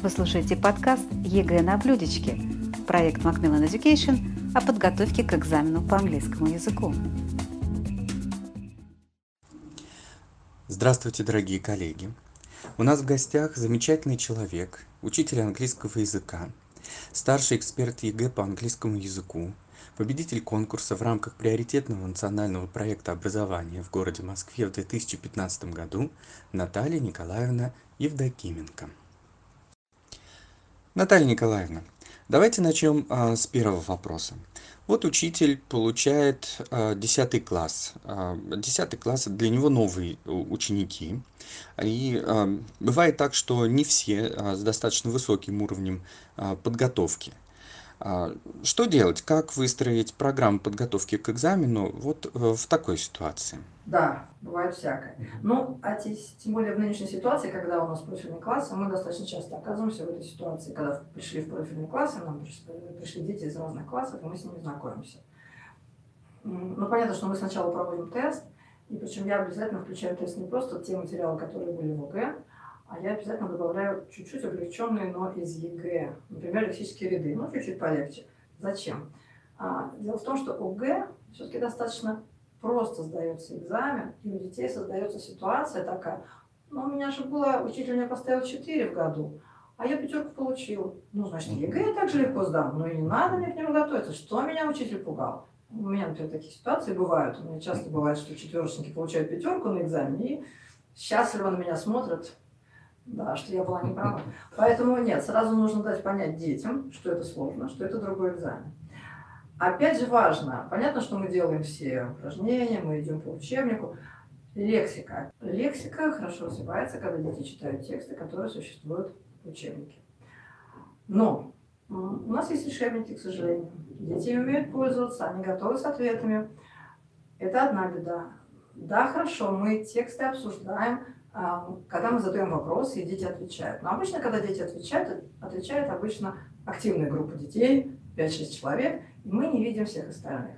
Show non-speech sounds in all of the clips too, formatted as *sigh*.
Вы слушаете подкаст ЕГЭ на блюдечке, проект Macmillan Education о подготовке к экзамену по английскому языку. Здравствуйте, дорогие коллеги! У нас в гостях замечательный человек, учитель английского языка, старший эксперт ЕГЭ по английскому языку, победитель конкурса в рамках приоритетного национального проекта образования в городе Москве в 2015 году Наталья Николаевна Евдокименко. Наталья Николаевна, давайте начнем а, с первого вопроса. Вот учитель получает а, 10 класс. А, 10 класс для него новые ученики. И а, бывает так, что не все а, с достаточно высоким уровнем а, подготовки. А, что делать? Как выстроить программу подготовки к экзамену вот э, в такой ситуации? Да, бывает всякое. Ну, а тем более в нынешней ситуации, когда у нас профильный класс, мы достаточно часто оказываемся в этой ситуации, когда пришли в профильный класс, и нам пришли дети из разных классов, и мы с ними знакомимся. Ну, понятно, что мы сначала проводим тест, и причем я обязательно включаю тест не просто те материалы, которые были в ОГЭ, а я обязательно добавляю чуть-чуть облегченные, но из ЕГЭ. Например, лексические ряды, ну, чуть-чуть полегче. Зачем? А, дело в том, что ОГЭ все-таки достаточно просто сдается экзамен, и у детей создается ситуация такая, ну, у меня же было, учитель мне поставил 4 в году, а я пятерку получил. Ну, значит, ЕГЭ я так же легко сдам. Ну и не надо мне к нему готовиться. Что меня учитель пугал? У меня, например, такие ситуации бывают. У меня часто бывает, что четверочники получают пятерку на экзамене и счастливо на меня смотрят, да, что я была не права. Поэтому нет, сразу нужно дать понять детям, что это сложно, что это другой экзамен. Опять же важно, понятно, что мы делаем все упражнения, мы идем по учебнику. Лексика. Лексика хорошо развивается, когда дети читают тексты, которые существуют в учебнике. Но у нас есть решебники, к сожалению. Дети умеют пользоваться, они готовы с ответами. Это одна беда. Да, хорошо, мы тексты обсуждаем, когда мы задаем вопросы, и дети отвечают. Но обычно, когда дети отвечают, отвечает обычно активная группа детей, 5-6 человек, и мы не видим всех остальных.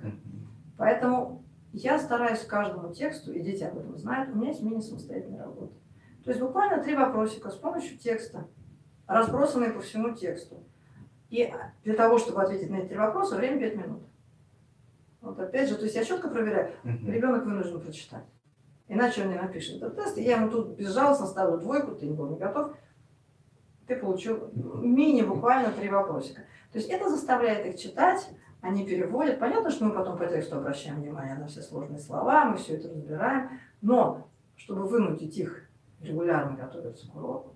Поэтому я стараюсь каждому тексту, и дети об этом знают, у меня есть мини-самостоятельная работа. То есть буквально три вопросика с помощью текста, разбросанные по всему тексту. И для того, чтобы ответить на эти три вопроса, время 5 минут. Вот опять же, то есть я четко проверяю, ребенок вынужден прочитать. Иначе он не напишет этот тест. И я ему тут безжалостно ставлю двойку, ты не был не готов. Ты получил мини буквально три вопросика. То есть это заставляет их читать, они переводят. Понятно, что мы потом по тексту обращаем внимание на все сложные слова, мы все это разбираем. Но чтобы вынудить их регулярно готовиться к уроку,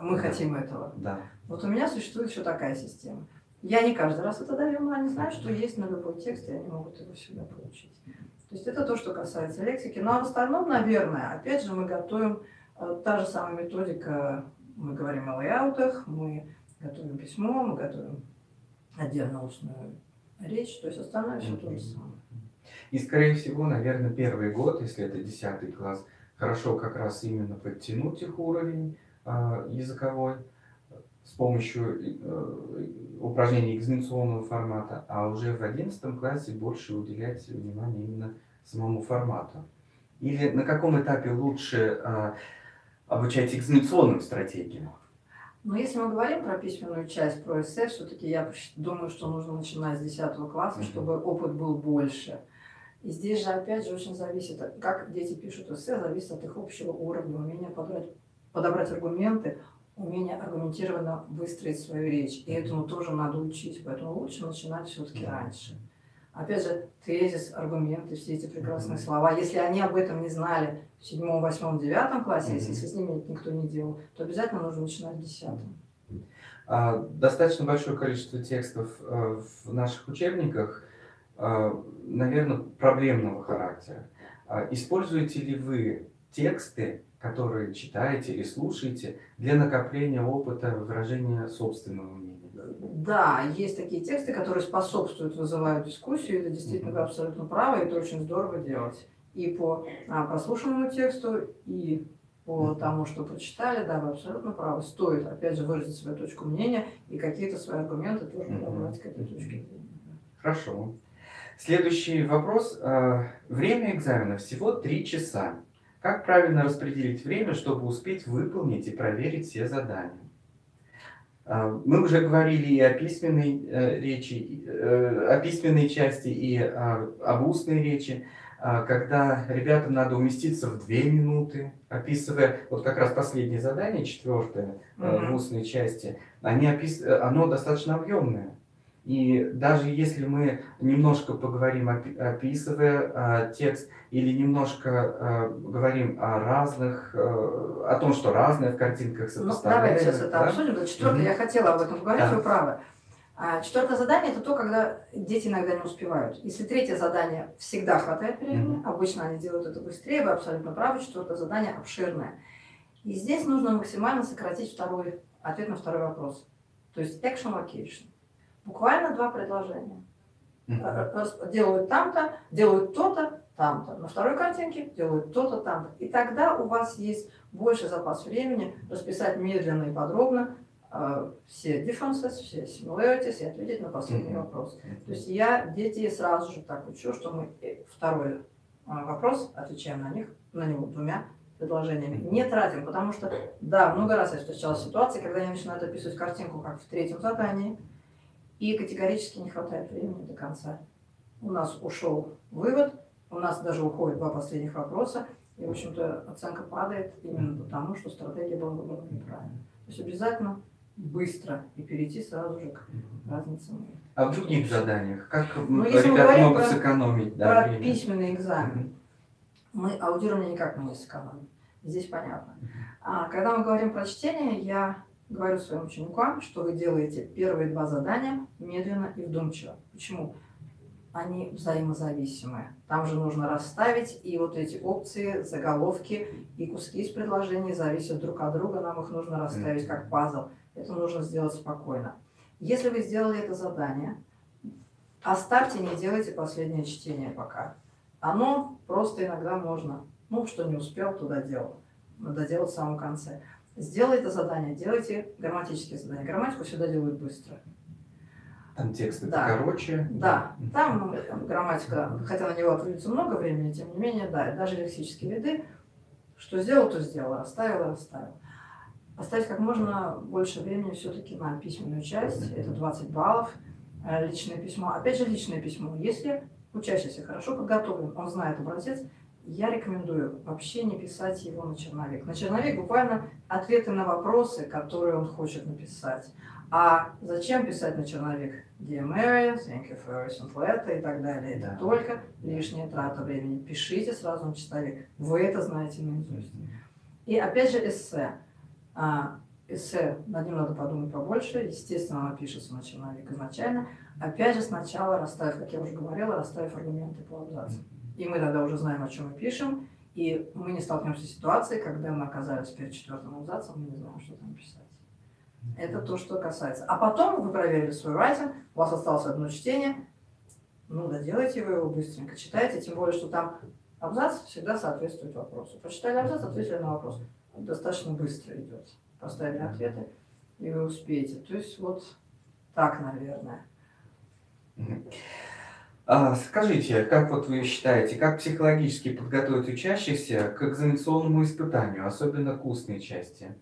мы да. хотим этого. Да. Вот у меня существует еще такая система. Я не каждый раз это даю, но они знают, что есть на любой текст, и они могут его всегда получить. То есть это то, что касается лексики. А в остальном, наверное, опять же, мы готовим э, та же самая методика, мы говорим о лейаутах, мы готовим письмо, мы готовим отдельно устную речь, то есть остальное все то же самое. И, скорее всего, наверное, первый год, если это 10 класс, хорошо как раз именно подтянуть их уровень э, языковой с помощью э, упражнений экзаменационного формата, а уже в 11 классе больше уделять внимание именно самому формату. Или на каком этапе лучше э, обучать экзаменационным стратегиям? Но если мы говорим про письменную часть, про эссе, все-таки я думаю, что нужно начинать с 10 класса, mm-hmm. чтобы опыт был больше. И здесь же, опять же, очень зависит, как дети пишут эссе, зависит от их общего уровня, умения подобрать, подобрать аргументы, умение аргументированно выстроить свою речь. И этому тоже надо учить, поэтому лучше начинать все-таки раньше. Опять же, тезис, аргументы, все эти прекрасные слова. Если они об этом не знали в седьмом, восьмом, девятом классе, если с ними никто не делал, то обязательно нужно начинать в десятом. А, достаточно большое количество текстов э, в наших учебниках, э, наверное, проблемного характера. А, используете ли вы тексты которые читаете или слушаете, для накопления опыта выражения собственного мнения. Да, есть такие тексты, которые способствуют, вызывают дискуссию, это действительно вы абсолютно правы, это очень здорово делать. И по а, прослушанному тексту, и по тому, что прочитали, да, вы абсолютно правы. Стоит, опять же, выразить свою точку мнения и какие-то свои аргументы тоже добавить к этой точке зрения. Хорошо. Следующий вопрос. А, время экзамена всего три часа. Как правильно распределить время, чтобы успеть выполнить и проверить все задания? А, мы уже говорили и о письменной э, речи, э, о письменной части, и об устной речи, а, когда ребятам надо уместиться в две минуты, описывая, вот как раз последнее задание, четвертое, mm-hmm. в устной части, они опис... оно достаточно объемное. И даже если мы немножко поговорим, описывая а, текст, или немножко а, говорим о разных, а, о том, что разное в картинках сопоставляем. Ну, давайте сейчас это да? обсудим. Четвертое, mm-hmm. я хотела об этом говорить, да. вы правы. А четвертое задание это то, когда дети иногда не успевают. Если третье задание всегда хватает времени, mm-hmm. обычно они делают это быстрее, вы абсолютно правы, четвертое задание обширное. И здесь нужно максимально сократить второй ответ на второй вопрос. То есть action location. Буквально два предложения. Mm-hmm. Делают там-то, делают то-то, там-то. На второй картинке делают то-то, там-то. И тогда у вас есть больше запас времени расписать медленно и подробно э, все differences, все similarities и ответить на последний mm-hmm. вопрос. То есть я детей сразу же так учу, что мы э, второй э, вопрос отвечаем на них, на него двумя предложениями. Не тратим, потому что, да, много раз я встречала ситуации, когда я начинаю описывать картинку, как в третьем задании, и категорически не хватает времени до конца. У нас ушел вывод, у нас даже уходит два последних вопроса, и, в общем-то, оценка падает именно потому, что стратегия была выбрана неправильно. То есть обязательно быстро и перейти сразу же к разницам. А в других заданиях, как ну, если ребята могут про, сэкономить да, про время? письменный экзамен, мы аудирование никак мы не сэкономим. Здесь понятно. А когда мы говорим про чтение, я говорю своим ученикам, что вы делаете первые два задания медленно и вдумчиво. Почему? Они взаимозависимые. Там же нужно расставить, и вот эти опции, заголовки и куски из предложений зависят друг от друга, нам их нужно расставить как пазл. Это нужно сделать спокойно. Если вы сделали это задание, оставьте, не делайте последнее чтение пока. Оно просто иногда можно, ну, что не успел, туда делал. Надо делать в самом конце. Сделай это задание, делайте грамматические задания. Грамматику всегда делают быстро. Там тексты да. короче. Да, там грамматика, хотя на него отводится много времени, тем не менее, да, даже лексические виды, что сделал, то сделал, оставил, оставил. Оставить как можно больше времени все-таки на письменную часть, это 20 баллов, э, личное письмо. Опять же, личное письмо. Если учащийся хорошо подготовлен, он знает образец, я рекомендую вообще не писать его на черновик. На черновик буквально ответы на вопросы, которые он хочет написать. А зачем писать на черновик? Dear Mary, thank you for your recent letter и так далее. Да. Это только лишняя трата времени. Пишите сразу на черновик. Вы это знаете наизусть. И опять же эссе. А, эссе, над ним надо подумать побольше. Естественно, оно пишется на черновик изначально. Опять же, сначала расставив, как я уже говорила, расставив аргументы по абзацам. И мы тогда уже знаем, о чем мы пишем, и мы не столкнемся с ситуацией, когда мы оказались перед четвертым абзацем, мы не знаем, что там писать. Это то, что касается. А потом вы проверили свой райтинг, у вас осталось одно чтение, ну, доделайте вы его быстренько, читайте, тем более, что там абзац всегда соответствует вопросу. Прочитали абзац, ответили на вопрос. Достаточно быстро идет. Поставили ответы, и вы успеете. То есть вот так, наверное. А, скажите, как вот вы считаете, как психологически подготовить учащихся к экзаменационному испытанию, особенно к устной части?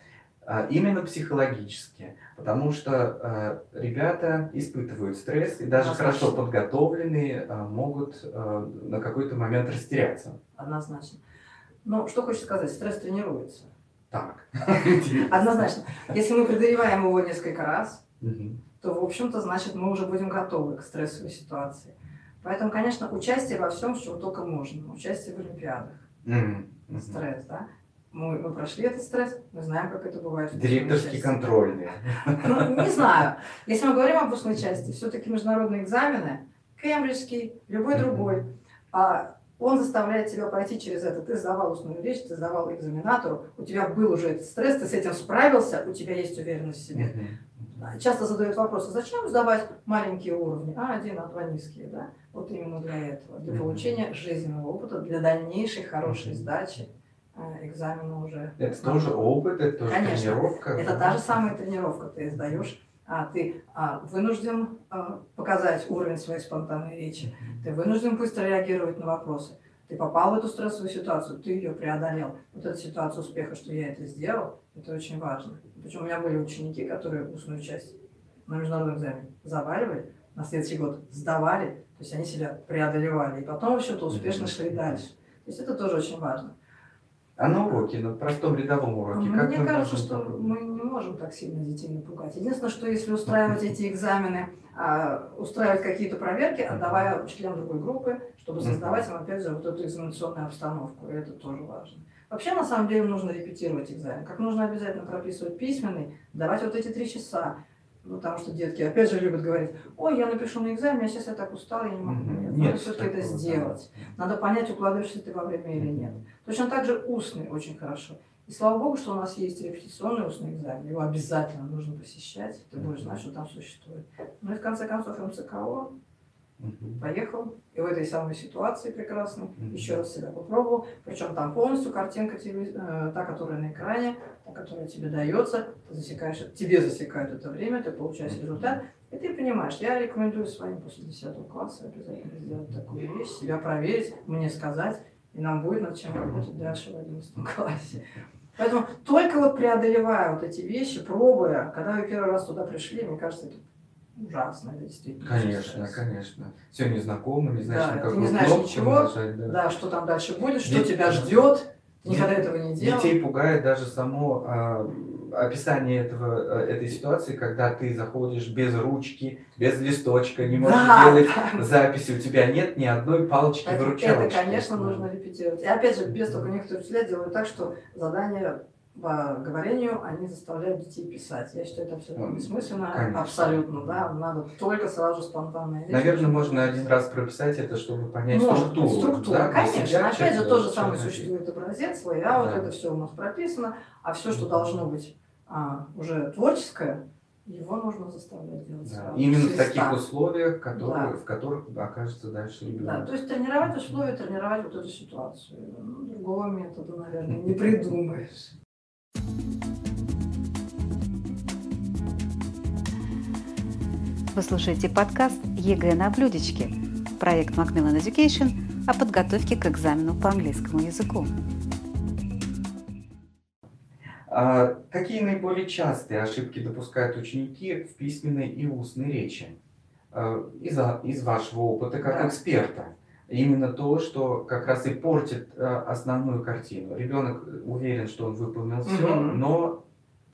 А, именно психологически, потому что а, ребята испытывают стресс и даже Однозначно. хорошо подготовленные могут на какой-то момент растеряться. Однозначно. Ну, что хочешь сказать, стресс тренируется. Так. *laughs* Однозначно. Если мы преодолеваем его несколько раз, то, в общем-то, значит, мы уже будем готовы к стрессовой ситуации. Поэтому, конечно, участие во всем, что только можно. Участие в Олимпиадах. Mm-hmm. Стресс, да? Мы, мы прошли этот стресс, мы знаем, как это бывает. Директорский контрольный. Ну, не знаю. Если мы говорим об устной части, все-таки международные экзамены, кембриджский, любой другой, а он заставляет тебя пройти через это. Ты сдавал устную речь, ты сдавал экзаменатору, у тебя был уже этот стресс, ты с этим справился, у тебя есть уверенность в себе. Часто задают вопрос, зачем сдавать маленькие уровни, а один, а два низкие, да? Вот именно для этого, для получения жизненного опыта, для дальнейшей хорошей сдачи э, экзамена уже. Это тоже опыт, это тоже Конечно, тренировка. Это та же самая тренировка, ты сдаешь а ты а, вынужден а, показать уровень своей спонтанной речи, ты вынужден быстро реагировать на вопросы. Ты попал в эту стрессовую ситуацию, ты ее преодолел. Вот эта ситуация успеха, что я это сделал, это очень важно. Причем у меня были ученики, которые устную часть на международном экзамене заваливали, на следующий год сдавали, то есть они себя преодолевали, и потом, в общем-то, успешно шли дальше. То есть это тоже очень важно. А на уроке, на простом рядовом уроке, Мне как мы кажется, что мы не можем так сильно детей напугать. Единственное, что если устраивать эти экзамены, а, устраивать какие-то проверки, отдавая учителям другой группы, чтобы создавать им, опять же, вот эту экзаменационную обстановку. И это тоже важно. Вообще, на самом деле, нужно репетировать экзамен. Как нужно обязательно прописывать письменный, давать вот эти три часа. Ну, потому что детки, опять же, любят говорить, ой, я напишу на экзамен, а сейчас я так устала, я не могу. Нет, надо все-таки это такого, да. сделать. Надо понять, укладываешься ты во время или нет. Точно так же устный очень хорошо. И слава богу, что у нас есть репетиционный устный экзамен. Его обязательно нужно посещать. Ты будешь знать, что там существует. Ну и в конце концов МЦКО Мгм. поехал. И в этой самой ситуации прекрасной Мгм. еще раз себя попробовал. Причем там полностью картинка тебе, э, та, которая на экране, та, которая тебе дается. Ты засекаешь, тебе засекают это время, ты получаешь результат. И ты понимаешь, я рекомендую своим после 10 класса обязательно сделать такую вещь, себя проверить, мне сказать, и нам будет над чем работать дальше в 11 *laughs* классе. Поэтому только вот преодолевая вот эти вещи, пробуя, когда вы первый раз туда пришли, мне кажется, это ужасно, действительно. Конечно, стресс. конечно. Все незнакомо, не знаешь, Да, на ты не знаешь кнопку ничего. нажать. Да. Да, что там дальше будет, что Дет- тебя ждет, никогда этого не делал. Детей пугает даже само а, описание этого, э, этой ситуации, когда ты заходишь без ручки, без листочка, не можешь Да, делать да. записи, у тебя нет ни одной палочки Это, это, конечно, нужно репетировать. И опять же, без того, некоторые учителя делают так, что задания по говорению они заставляют детей писать. Я считаю, это абсолютно Ну, бессмысленно. конечно. Абсолютно, да. Надо только сразу спонтанная речь. Наверное, можно один раз прописать это, чтобы понять Может структуру. быть, структура, да, конечно. себя Опять же, то же самое существует образец свой, а вот Да. это все у нас прописано, а все, что должно быть а, уже творческое, его нужно заставлять делать Да, сразу. Именно в таких условиях, которые, Да. в которых окажется дальше Да, ребенок. то есть тренировать условия, тренировать вот эту ситуацию. Ну, другого метода, наверное, не придумаешь. Вы слушаете подкаст ЕГЭ на блюдечке. Проект Macmillan Education о подготовке к экзамену по английскому языку. А какие наиболее частые ошибки допускают ученики в письменной и устной речи? А, Из, из вашего опыта как Да. эксперта. Именно то, что как раз и портит а, основную картину. Ребенок уверен, что он выполнил все, Мгм. но,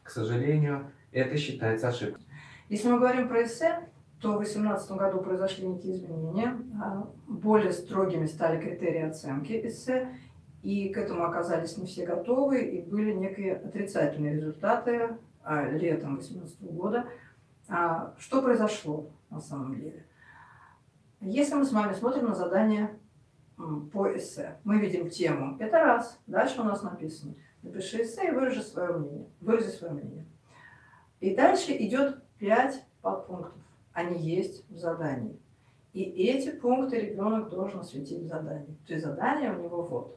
к сожалению, это считается ошибкой. Если мы говорим про эссе, то в 2018 году произошли некие изменения. А, Более строгими стали критерии оценки эссе, и к этому оказались не все готовы, и были некие отрицательные результаты а, летом 2018 года. А, Что произошло на самом деле? Если мы с вами смотрим на задание по эссе, мы видим тему. Это раз. Дальше у нас написано. Напиши эссе и выражи свое мнение. Вырази свое мнение. И дальше идет пять подпунктов. Они есть в задании. И эти пункты ребенок должен осветить в задании. То есть задание у него вот.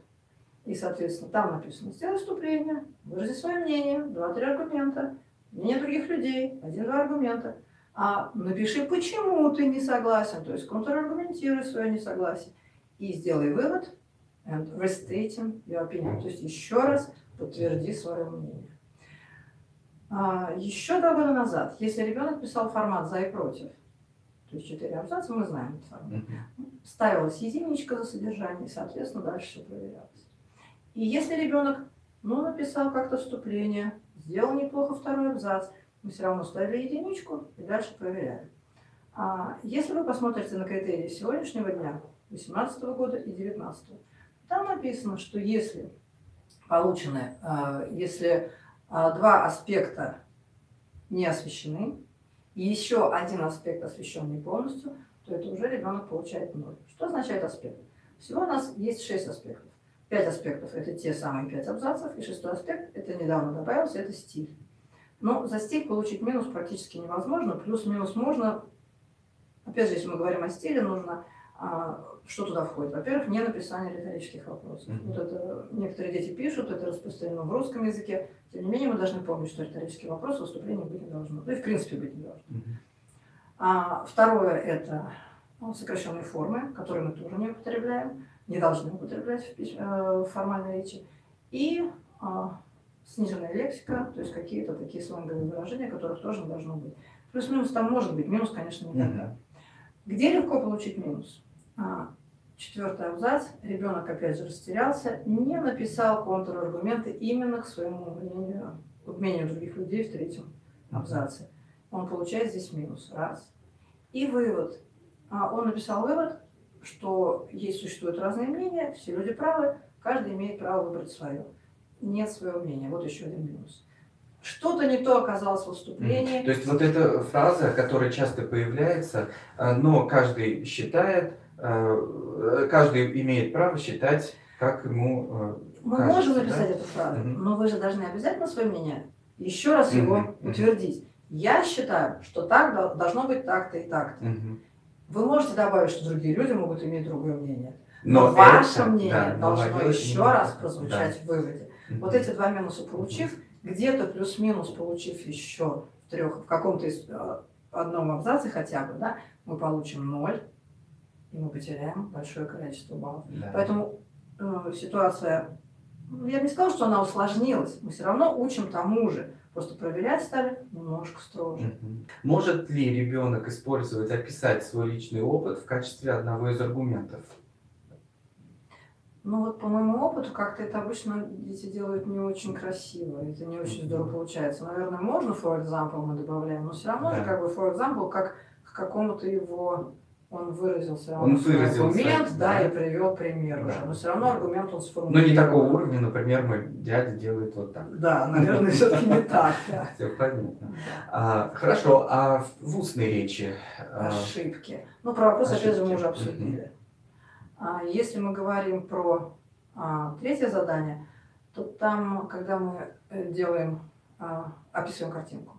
И, соответственно, там написано, сделай вступление, вырази свое мнение, два-три аргумента, мнение других людей, один-два аргумента. А напиши, почему ты не согласен, то есть контраргументируй свое несогласие. И сделай вывод, and restating your opinion, то есть еще раз подтверди свое мнение. А, еще два года назад, если ребенок писал формат «за» и «против», то есть четыре абзаца, мы знаем этот формат, ставилась единичка за содержание, и, соответственно, дальше все проверялось. И если ребенок, ну, написал как-то вступление, сделал неплохо второй абзац, мы все равно ставили единичку и дальше проверяли. А если вы посмотрите на критерии сегодняшнего дня, 2018 года и 2019, там написано, что если получены, а, если два аспекта не освещены, и еще один аспект освещен не полностью, то это уже ребенок получает ноль. Что означает аспект? Всего у нас есть шесть аспектов. Пять аспектов – это те самые пять абзацев, и шестой аспект – это недавно добавился, это стиль. Но за стиль получить минус практически невозможно, плюс-минус можно. Опять же, если мы говорим о стиле, нужно а, что туда входит? Во-первых, не написание риторических вопросов. Мгм. Вот это некоторые дети пишут, это распространено в русском языке. Тем не менее, мы должны помнить, что риторический вопрос в выступлении быть не должно. Да и в принципе быть не должно. Мгм. А второе – это ну, сокращенные формы, которые мы тоже не употребляем. не должны употреблять в, пись- э, в формальной речи. И а, сниженная лексика, то есть какие-то такие сланговые выражения, которых тоже не должно быть. Плюс-минус там может быть, минус, конечно, никогда. Где легко получить минус? А, Четвертый абзац. Ребенок опять же растерялся, не написал контраргументы именно к своему мнению, к мнению других людей в третьем абзаце. Он получает здесь минус. Раз. И вывод. А, Он написал вывод, что есть существуют разные мнения, все люди правы, каждый имеет право выбрать свое. Нет своего мнения. Вот еще один минус. Что-то не то оказалось в выступлении. То есть вот эта фраза, которая часто появляется, э, но каждый считает, э, каждый имеет право считать, как ему э, Мы кажется, можем да? написать эту фразу, Мгм. но вы же должны обязательно свое мнение еще раз его мгм. утвердить. Я считаю, что так дол- должно быть так-то и так-то. Мгм. Вы можете добавить, что другие люди могут иметь другое мнение. Но Но ваше это, мнение да, должно еще раз прозвучать в выводе. Да. Вот эти два минуса получив, где-то плюс-минус получив еще в трех, в каком-то из, э, одном абзаце хотя бы, да, мы получим ноль, и мы потеряем большое количество баллов. Да. Поэтому э, ситуация, ну, я бы не сказала, что она усложнилась, мы все равно учим тому же, просто проверять стали немножко строже. Может ли ребенок использовать, описать свой личный опыт в качестве одного из аргументов? Ну вот по моему опыту, как-то это обычно дети делают не очень красиво, это не очень здорово получается. Наверное, можно for example мы добавляем, но все равно Да. же как бы for example, как к какому-то его он выразил все Он выразил аргумент, да, да. и привел пример Да. уже. Но все равно аргумент он Но сформулировал. не такого уровня, например, мой дядя делает вот так. Да, наверное, *laughs* все-таки не так. Все понятно. А, хорошо, а в, устной речи? а, Ошибки. Ну, про вопрос, опять же, мы уже обсудили. А, Если мы говорим про а, третье задание, то там, когда мы э, делаем, а, описываем картинку.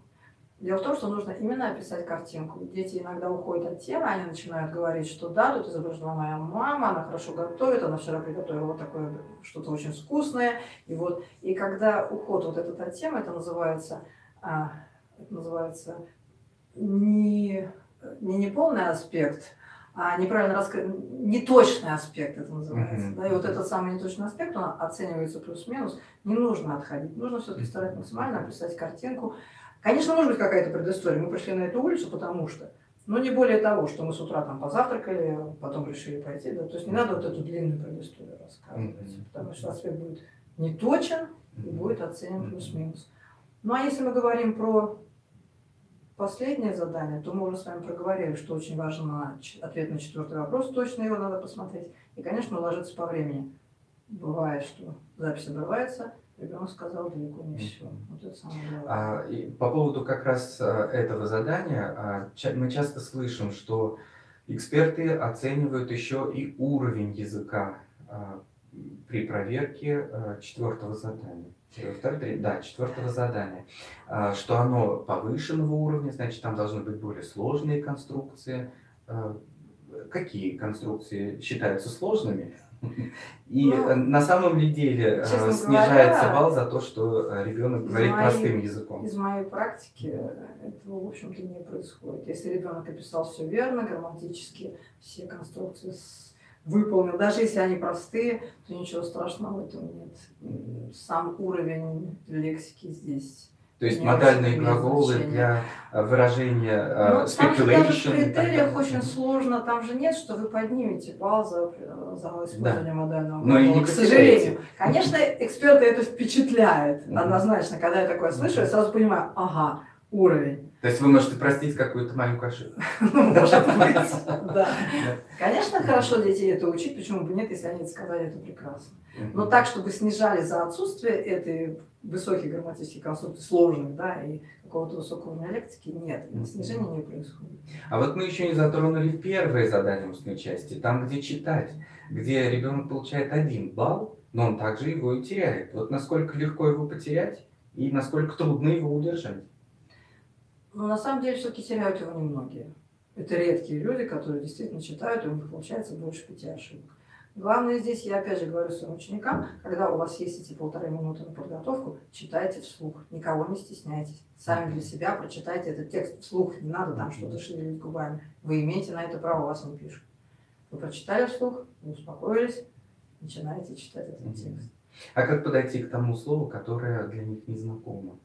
Дело в том, что нужно именно описать картинку. Дети иногда уходят от темы, они начинают говорить, что да, тут изображена моя мама, она хорошо готовит, она вчера приготовила вот такое что-то очень вкусное. И вот, и когда уход вот этот от темы, это называется, это называется не, не неполный аспект, неправильно раскрыт, неточный аспект это называется. Мгм. Да, и вот этот самый неточный аспект, он оценивается плюс-минус. Не нужно отходить, нужно все-таки стараться максимально описать картинку. Конечно, может быть какая-то предыстория. Мы пришли на эту улицу, потому что. Но не более того, что мы с утра там позавтракали, потом решили пойти. Да? То есть не надо вот эту длинную предысторию рассказывать, Мгм. потому что аспект будет неточен и будет оценен плюс-минус. Ну а если мы говорим про последнее задание, то мы уже с вами проговорили, что очень ч- ответ на четвертый вопрос, точно его надо посмотреть. И, конечно, уложиться по времени. Бывает, что запись обрывается, ребенок сказал далеко не все. Вот это самое главное. А, и по поводу как раз а, этого задания, а, мы часто слышим, что эксперты оценивают еще и уровень языка а, при проверке а, четвертого задания. Э, третье, Да, четвертого задания. А, Что оно повышенного уровня, значит, там должны быть более сложные конструкции. А, Какие конструкции считаются сложными? И Ну, э, на самом ли деле э, снижается говоря, балл за то, что э, ребенок говорит моей- простым языком? Из моей практики этого, в общем-то, не происходит. Если ребенок описал все верно, грамматически, все конструкции с- выполнил, даже если они простые, то ничего страшного в этом нет. Сам уровень лексики здесь. То есть модальные глаголы для э, выражения Ну, э, там же в speculation и так критериях очень сложно, там же нет, что вы поднимете балл за, за использование модального Но и глагола, не к сожалению. Конечно, *laughs* эксперты это впечатляет, однозначно. Когда я такое слышу, я сразу понимаю, ага, уровень. То есть вы можете простить какую-то маленькую ошибку. *laughs* Ну, Может быть, *laughs* да. Конечно, хорошо детей это учить, почему бы нет, если они это сказали, это прекрасно. Но так, чтобы снижали за отсутствие этой высоких грамматических конструкций, сложных, да, и какого-то высокого уровня лексики, нет, Мгм. снижения не происходит. А вот мы еще не затронули первое задание устной части, там, где читать, где ребенок получает один балл, но он также его и теряет. Вот насколько легко его потерять и насколько трудно его удержать. Но на самом деле все-таки теряют его немногие. Это редкие люди, которые действительно читают, и у них получается больше пяти ошибок. Главное здесь, я опять же говорю своим ученикам, когда у вас есть эти полторы минуты на подготовку, читайте вслух, никого не стесняйтесь. Сами для себя прочитайте этот текст вслух, не надо там что-то шевелить губами. Вы имеете на это право, вас не пишут. Вы прочитали вслух, вы успокоились, начинаете читать этот текст. А как подойти к тому слову, которое для них незнакомо?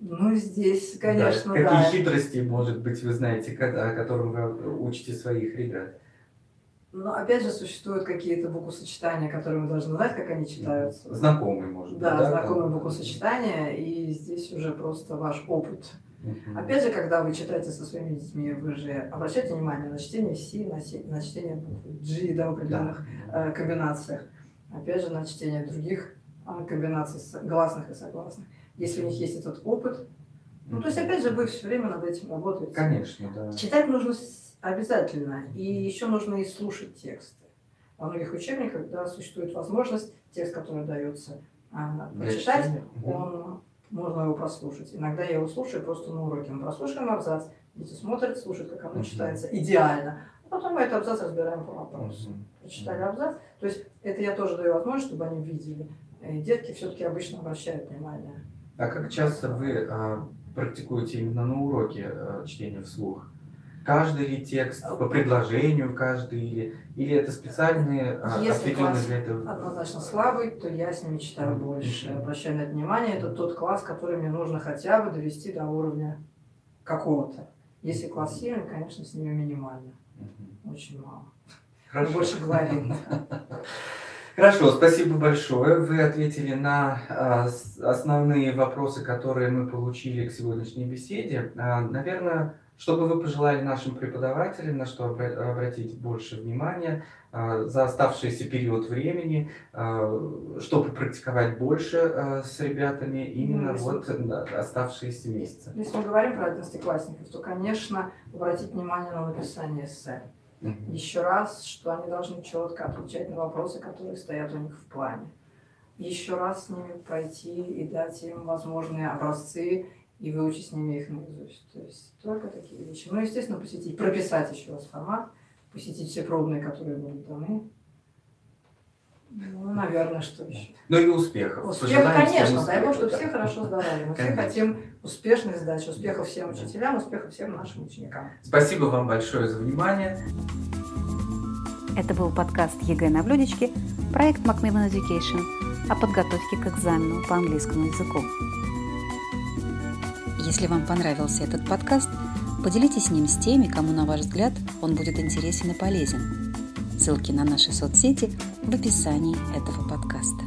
Ну, здесь, конечно, Да, да. Какие хитрости, может быть, вы знаете, о котором вы учите своих ребят? Но опять же существуют какие-то буквосочетания, которые мы должны знать, как они читаются. Знакомый, может быть. Да, знакомые буквосочетания, и здесь уже просто ваш опыт. Мгм. Опять же, когда вы читаете со своими детьми, вы же обращайте внимание на чтение C, на, се- на чтение буквы G да, в определенных э, комбинациях. Опять же, на чтение других э, комбинаций гласных и согласных. Если у них есть этот опыт, ну, то есть, опять же, вы все время над этим работаете. Конечно, да. Читать нужно обязательно, и еще нужно и слушать тексты. Во многих учебниках да, существует возможность, текст, который дается а, прочитать, он, можно его прослушать. Иногда я его слушаю просто на уроке. Мы прослушаем абзац, дети смотрят, слушают, как оно читается идеально. А потом мы этот абзац разбираем по вопросу. Прочитали абзац. То есть это я тоже даю возможность, чтобы они видели. И детки все-таки обычно обращают внимание. А как часто вы а, практикуете именно на уроке а, чтение вслух? Каждый ли текст по предложению каждый или, или это специальные а, Если класс для этого? однозначно слабый, то я с ними читаю Мгм. больше. Обращаю на это внимание. Это тот класс, который мне нужно хотя бы довести до уровня какого-то. Если класс сильный, конечно, с ними минимально. Мгм. Очень мало. Хорошо. Больше говорим. *laughs* Хорошо, спасибо большое. Вы ответили на а, основные вопросы, которые мы получили к сегодняшней беседе. А, наверное, что бы вы пожелали нашим преподавателям, на что обра- обратить больше внимания а, за оставшийся период времени, чтобы практиковать больше с ребятами именно Ну, вот оставшиеся месяцы? Если мы говорим про одиннадцатиклассников, то, конечно, обратить внимание на написание эссе. Мгм. Еще раз, что они должны четко отвечать на вопросы, которые стоят у них в плане. Еще раз с ними пройти и дать им возможные образцы и выучить с ними их наизусть. То есть только такие вещи. Ну, естественно, посетить, прописать еще раз формат, посетить все пробные, которые будут даны. Ну, наверное, что еще. Ну и успехов. Успех, Пожелаем всем конечно, дай бог, чтобы да. все хорошо сдавали. Мы все Конечно. хотим успешной сдачи, успехов всем учителям, успехов всем нашим ученикам. Спасибо вам большое за внимание. Это был подкаст ЕГЭ на блюдечке, проект Macmillan Education о подготовке к экзамену по английскому языку. Если вам понравился этот подкаст, поделитесь с ним с теми, кому, на ваш взгляд, он будет интересен и полезен. Ссылки на наши соцсети в описании этого подкаста.